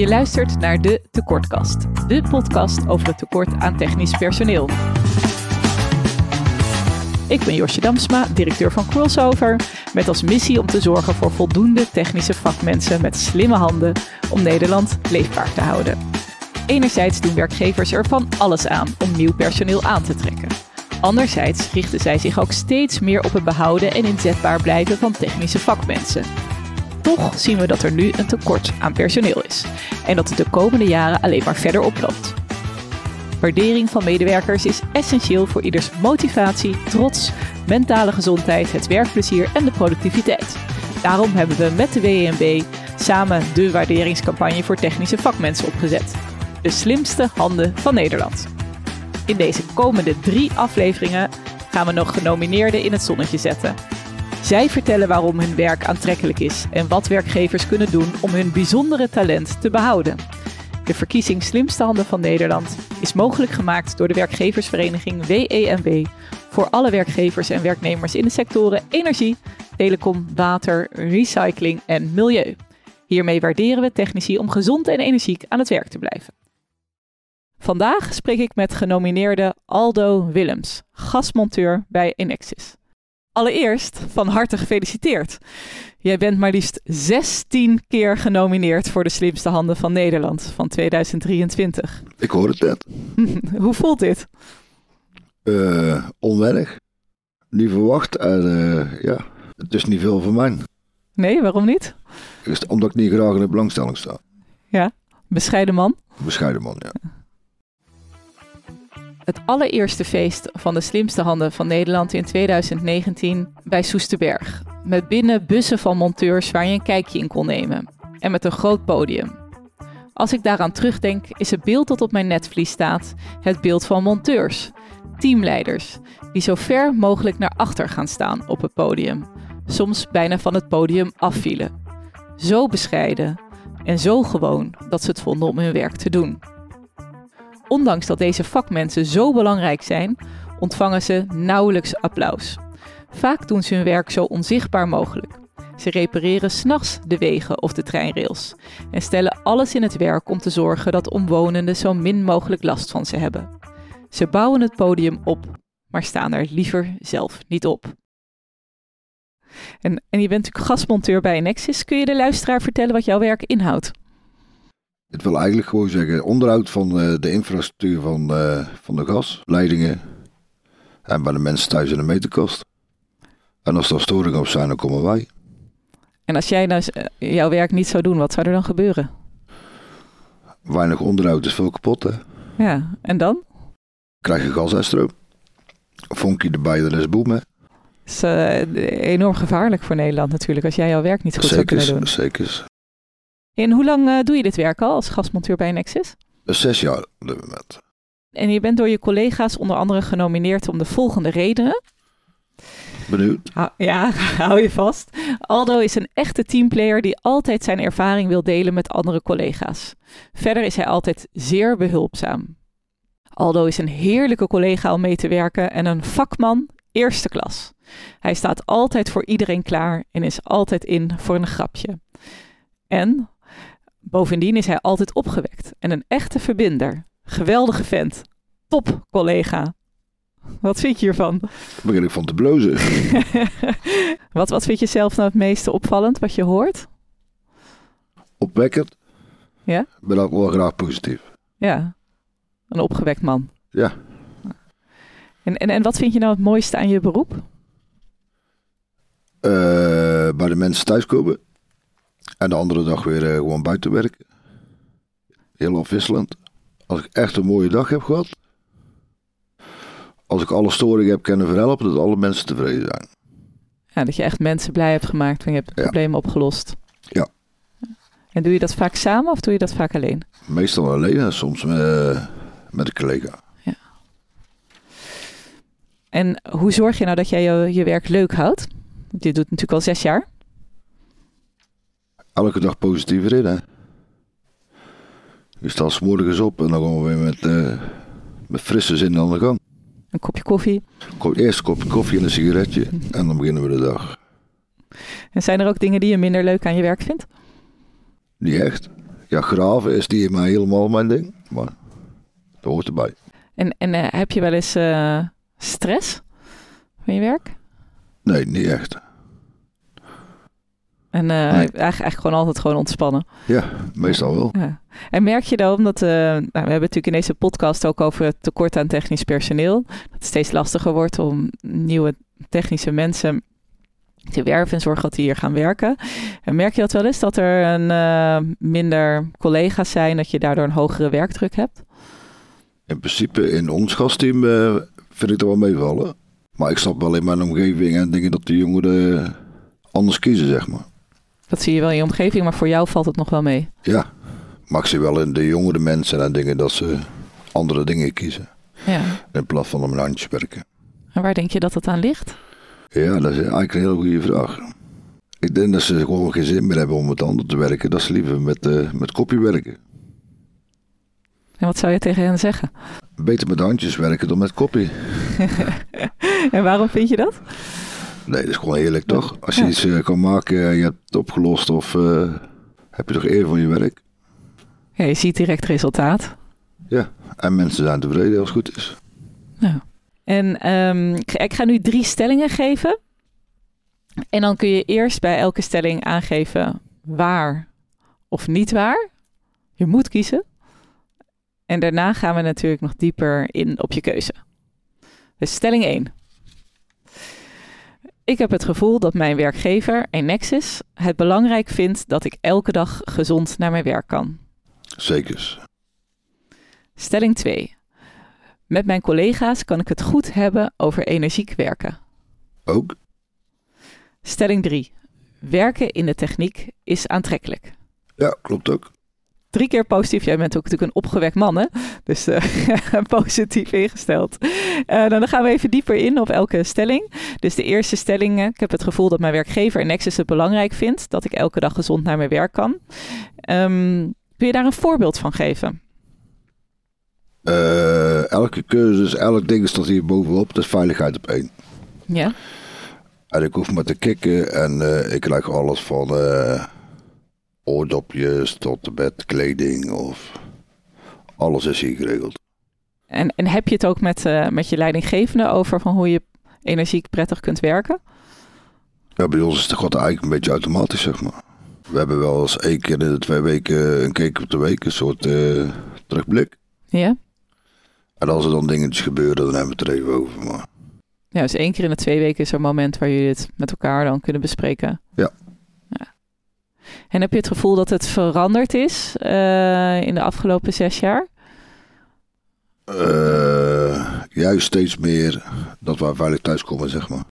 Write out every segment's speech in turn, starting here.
Je luistert naar de Tekortkast, de podcast over het tekort aan technisch personeel. Ik ben Josje Damsma, directeur van Crossover, met als missie om te zorgen voor voldoende technische vakmensen met slimme handen om Nederland leefbaar te houden. Enerzijds doen werkgevers er van alles aan om nieuw personeel aan te trekken. Anderzijds richten zij zich ook steeds meer op het behouden en inzetbaar blijven van technische vakmensen. Toch zien we dat er nu een tekort aan personeel is en dat het de komende jaren alleen maar verder oploopt. Waardering van medewerkers is essentieel voor ieders motivatie, trots, mentale gezondheid, het werkplezier en de productiviteit. Daarom hebben we met de WNB samen de waarderingscampagne voor technische vakmensen opgezet. De slimste handen van Nederland. In deze komende drie afleveringen gaan we nog genomineerden in het zonnetje zetten. Zij vertellen waarom hun werk aantrekkelijk is en wat werkgevers kunnen doen om hun bijzondere talent te behouden. De verkiezing Slimste Handen van Nederland is mogelijk gemaakt door de werkgeversvereniging WEMW voor alle werkgevers en werknemers in de sectoren energie, telecom, water, recycling en milieu. Hiermee waarderen we technici om gezond en energiek aan het werk te blijven. Vandaag spreek ik met genomineerde Aldo Willems, gasmonteur bij Enexis. Allereerst van harte gefeliciteerd. Jij bent maar liefst 16 keer genomineerd voor de slimste handen van Nederland van 2023. Ik hoor het net. Hoe voelt dit? Uh, onwennig. Niet verwacht. En uh, ja, het is niet veel voor mij. Nee, waarom niet? Omdat ik niet graag in de belangstelling sta. Ja, bescheiden man? Bescheiden man, ja. Het allereerste feest van de slimste handen van Nederland in 2019 bij Soesterberg. Met binnen bussen van monteurs waar je een kijkje in kon nemen. En met een groot podium. Als ik daaraan terugdenk, is het beeld dat op mijn netvlies staat het beeld van monteurs, teamleiders, die zo ver mogelijk naar achter gaan staan op het podium. Soms bijna van het podium afvielen. Zo bescheiden en zo gewoon dat ze het vonden om hun werk te doen. Ondanks dat deze vakmensen zo belangrijk zijn, ontvangen ze nauwelijks applaus. Vaak doen ze hun werk zo onzichtbaar mogelijk. Ze repareren s'nachts de wegen of de treinrails en stellen alles in het werk om te zorgen dat omwonenden zo min mogelijk last van ze hebben. Ze bouwen het podium op, maar staan er liever zelf niet op. En, en je bent natuurlijk gastmonteur bij Nexus. Kun je de luisteraar vertellen wat jouw werk inhoudt? Het wil eigenlijk gewoon zeggen onderhoud van uh, de infrastructuur van, uh, van de gasleidingen en bij de mensen thuis in de meterkast. En als er storingen op zijn, dan komen wij. En als jij nou jouw werk niet zou doen, wat zou er dan gebeuren? Weinig onderhoud is veel kapot, hè? Ja, en dan? Krijg je gasestroom. Vonkje erbij, dan is boem, hè? Dat is uh, enorm gevaarlijk voor Nederland natuurlijk, als jij jouw werk niet goed zeker, zou kunnen doen. Zeker. En hoe lang uh, doe je dit werk al als gastmonteur bij Nexus? Zes jaar op dit moment. En je bent door je collega's onder andere genomineerd om de volgende redenen. Benieuwd? ja, hou je vast. Aldo is een echte teamplayer die altijd zijn ervaring wil delen met andere collega's. Verder is hij altijd zeer behulpzaam. Aldo is een heerlijke collega om mee te werken en een vakman eerste klas. Hij staat altijd voor iedereen klaar en is altijd in voor een grapje. En bovendien is hij altijd opgewekt en een echte verbinder. Geweldige vent. Top collega. Wat vind je hiervan? Begin ik van te blozen. wat, wat vind je zelf nou het meeste opvallend wat je hoort? Opwekkend. Ja? Ik ben ook wel graag positief. Ja, een opgewekt man. Ja. En, en, en wat vind je nou het mooiste aan je beroep? Uh, bij de mensen thuiskomen. En de andere dag weer uh, gewoon buiten werken. Heel afwisselend. Als ik echt een mooie dag heb gehad. Als ik alle storingen heb kunnen verhelpen, dat alle mensen tevreden zijn. Ja, dat je echt mensen blij hebt gemaakt en je hebt het Ja. probleem opgelost. Ja. En doe je dat vaak samen of doe je dat vaak alleen? Meestal alleen en soms met, met een collega. En hoe zorg je nou dat jij je, je werk leuk houdt? Je doet het natuurlijk al zes jaar. Elke dag positiever in, hè. Je staat 's morgens op en dan gaan we weer met, eh, met frisse zin aan de gang. Een kopje koffie. Eerst een kopje koffie en een sigaretje en dan beginnen we de dag. En zijn er ook dingen die je minder leuk aan je werk vindt? Niet echt. Ja, graven is niet maar helemaal mijn ding. Maar dat hoort erbij. En, en eh, heb je wel eens eh, stress van je werk? Nee, niet echt. En eh, Nee. eigenlijk, eigenlijk gewoon altijd gewoon ontspannen. Ja, meestal wel. Ja. En merk je dan dat, eh, nou, we hebben natuurlijk in deze podcast ook over het tekort aan technisch personeel. Dat het steeds lastiger wordt om nieuwe technische mensen te werven en zorgen dat die hier gaan werken. En merk je dat wel eens, dat er een, eh, minder collega's zijn, dat je daardoor een hogere werkdruk hebt? In principe in ons gastteam vind ik dat wel meevallen. Maar ik snap wel in mijn omgeving en dingen dat de jongeren anders kiezen, zeg maar. Dat zie je wel in je omgeving, maar voor jou valt het nog wel mee. Ja, ik zie wel in de jongere mensen en dingen dat ze andere dingen kiezen. Ja. In plaats van om een handje werken. En waar denk je dat het aan ligt? Ja, dat is eigenlijk een hele goede vraag. Ik denk dat ze gewoon geen zin meer hebben om met handen te werken. Dat ze liever met, eh met kopje werken. En wat zou je tegen hen zeggen? Beter met handjes werken dan met kopie. En waarom vind je dat? Nee, dat is gewoon eerlijk toch? Als je iets eh, kan maken en je hebt het opgelost of eh, heb je toch eer van je werk. Ja, je ziet direct resultaat. Ja, en mensen zijn tevreden als het goed is. Nou. En ehm, ik ga- ik ga nu drie stellingen geven. En dan kun je eerst bij elke stelling aangeven waar of niet waar. Je moet kiezen. En daarna gaan we natuurlijk nog dieper in op je keuze. Dus stelling 1. Ik heb het gevoel dat mijn werkgever, Enexis, het belangrijk vindt dat ik elke dag gezond naar mijn werk kan. Zekers. Stelling 2. Met mijn collega's kan ik het goed hebben over energiek werken. Ook? Stelling 3. Werken in de techniek is aantrekkelijk. Ja, klopt ook. Drie keer positief. Jij bent ook natuurlijk een opgewekt man, hè? Dus eh, positief ingesteld. Eh, dan gaan we even dieper in op elke stelling. Dus de eerste stelling. eh, ik heb het gevoel dat mijn werkgever Nexus het belangrijk vindt dat ik elke dag gezond naar mijn werk kan. Ehm, kun je daar een voorbeeld van geven? Eh, elke cursus, elk ding staat hier bovenop. Dat is veiligheid op één. Ja. En ik hoef maar te kicken en ik krijg alles van oordopjes tot en met kleding of alles is hier geregeld. En, en heb je het ook met, eh, met je leidinggevende over van hoe je energiek prettig kunt werken? Ja, bij ons is het gewoon eigenlijk een beetje automatisch, zeg maar. We hebben wel eens één keer in de twee weken een keer op de week, een soort eh, terugblik. Ja. En als er dan dingetjes gebeuren, dan hebben we het er even over. Maar Ja, dus één keer in de twee weken is er een moment waar jullie het met elkaar dan kunnen bespreken. Ja. En heb je het gevoel dat het veranderd is eh, in de afgelopen zes jaar? eh, juist steeds meer dat we veilig thuiskomen, zeg maar.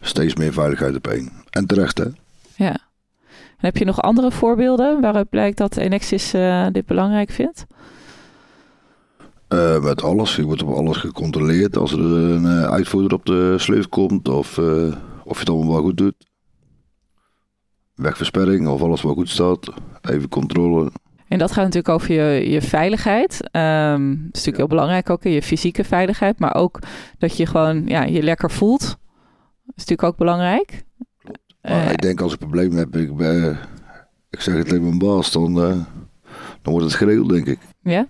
Steeds meer veiligheid op één. En terecht, hè? Ja. En heb je nog andere voorbeelden waaruit blijkt dat Enexis eh, dit belangrijk vindt? Met alles. Je wordt op alles gecontroleerd. Als er een uitvoerder op de sleuf komt of, of je het allemaal wel goed doet. Wegversperring of alles wel goed staat. Even controle. En dat gaat natuurlijk over je, je veiligheid. Ehm dat is natuurlijk heel belangrijk ook, je fysieke veiligheid. Maar ook dat je gewoon ja, je lekker voelt. Dat is natuurlijk ook belangrijk. Maar Eh, ik denk als ik een probleem heb, ik, ben, ik zeg het tegen mijn baas, dan, eh, dan wordt het geregeld, denk ik. Ja?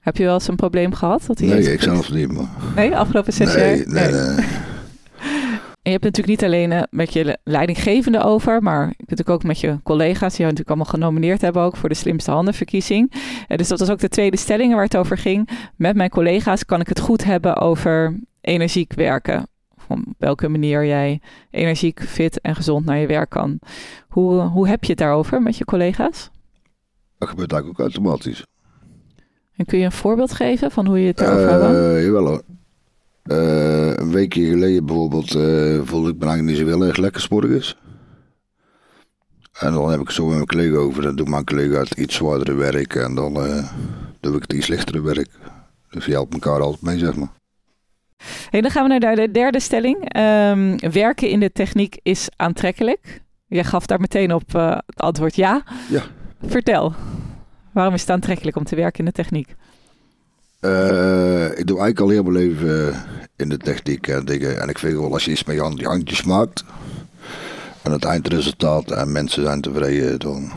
Heb je wel eens een probleem gehad? Dat hij Nee, ik zelf niet, maar... Nee, afgelopen zes nee, jaar? nee, nee. Je hebt natuurlijk niet alleen eh, met je le- leidinggevende over, maar natuurlijk ook met je collega's, die jou natuurlijk allemaal genomineerd hebben ook voor de slimste handenverkiezing. Eh, dus dat was ook de tweede stelling waar het over ging. Met mijn collega's kan ik het goed hebben over energiek werken. Op welke manier jij energiek, fit en gezond naar je werk kan. Hoe, hoe heb je het daarover met je collega's? Dat gebeurt eigenlijk ook automatisch. En kun je een voorbeeld geven van hoe je het daarover hebt? Eh jawel hoor. Eh, een weekje geleden bijvoorbeeld eh, voelde ik me eigenlijk niet zo heel erg lekker 's morgens. En dan heb ik het zo met mijn collega over. Dan doet mijn collega het iets zwaardere werk en dan eh, doe ik het iets lichtere werk. Dus je helpt elkaar altijd mee, zeg maar. Hey, dan gaan we naar de derde stelling. Ehm, werken in de techniek is aantrekkelijk. Jij gaf daar meteen op het antwoord ja. Ja. Vertel, waarom is het aantrekkelijk om te werken in de techniek? Eh, ik doe eigenlijk al heel mijn leven eh, in de techniek en dingen. En ik vind wel als je iets met je hand- je handjes maakt. En het eindresultaat en mensen zijn tevreden, dan,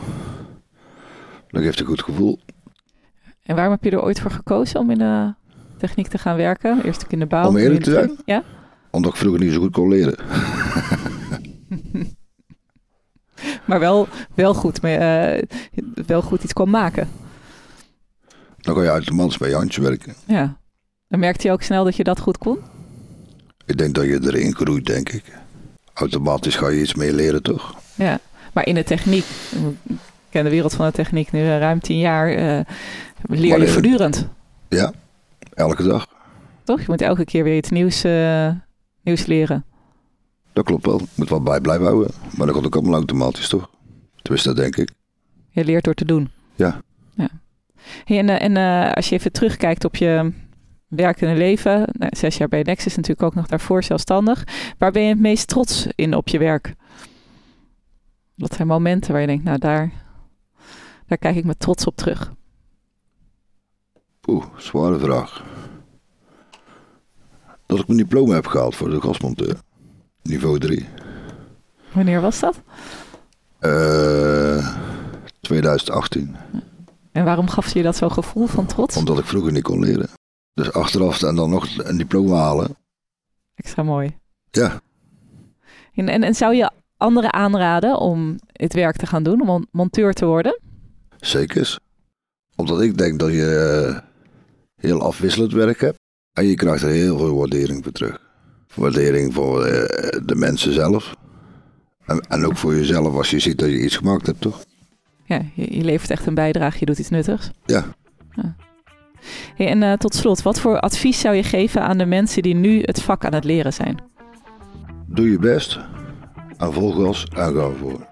Dat geeft een goed gevoel. En waarom heb je er ooit voor gekozen om in de techniek te gaan werken? Eerst ook in de bouw. Om eerlijk te zijn? Ja? Omdat ik vroeger niet zo goed kon leren. Maar wel, wel, goed, mee, eh, wel goed iets kon maken. Dan ga je automatisch bij je handje werken. Ja. En merkte je ook snel dat je dat goed kon? Ik denk dat je erin groeit, denk ik. Automatisch ga je iets meer leren, toch? Ja. Maar in de techniek, ik ken de wereld van de techniek nu eh, ruim tien jaar, eh, leer je voortdurend. Ja, elke dag. Toch? Je moet elke keer weer iets nieuws, eh, nieuws leren. Dat klopt wel. Moet wel bij blijven houden. Maar dat gaat ook allemaal automatisch, toch? Tenminste, dat denk ik. Je leert door te doen. Ja. ja. Hey, en eh, en eh, als je even terugkijkt op je werkende leven, nou, zes jaar bij Nexus natuurlijk ook nog daarvoor zelfstandig. Waar ben je het meest trots in op je werk? Wat zijn momenten waar je denkt, nou daar, daar kijk ik met trots op terug. Oeh, zware vraag. Dat ik mijn diploma heb gehaald voor de gasmonteur. Niveau 3. Wanneer was dat? Eh 2018. En waarom gaf ze je dat zo'n gevoel van trots? Omdat ik vroeger niet kon leren. Dus achteraf en dan nog een diploma halen. Extra mooi. Ja, En, en, en zou je anderen aanraden om het werk te gaan doen, om monteur te worden? zeker. Omdat ik denk dat je eh, heel afwisselend werk hebt. En je krijgt er heel veel waardering voor terug. Waardering voor eh, de mensen zelf. En, en ook voor jezelf als je ziet dat je iets gemaakt hebt, toch? Ja, je, je levert echt een bijdrage, je doet iets nuttigs. Ja. Hey, en eh, tot slot, wat voor advies zou je geven aan de mensen die nu het vak aan het leren zijn? Doe je best. En vol gas en ga ervoor.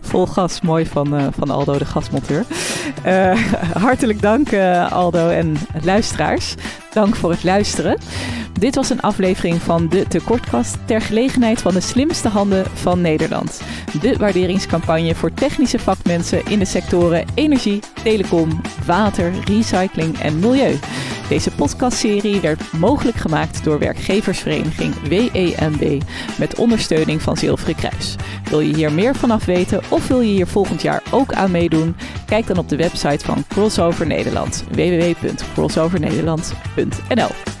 Vol gas, mooi van, eh, van Aldo, de gasmonteur. Eh, hartelijk dank Aldo en luisteraars. Dank voor het luisteren. Dit was een aflevering van de Tekortkast ter gelegenheid van de slimste handen van Nederland. De waarderingscampagne voor technische vakmensen in de sectoren energie, telecom, water, recycling en milieu. Deze podcastserie werd mogelijk gemaakt door werkgeversvereniging WEMB met ondersteuning van Zilveren Kruis. Wil je hier meer vanaf weten of wil je hier volgend jaar ook aan meedoen? Kijk dan op de website van Crossover Nederland www.crossovernederland.nl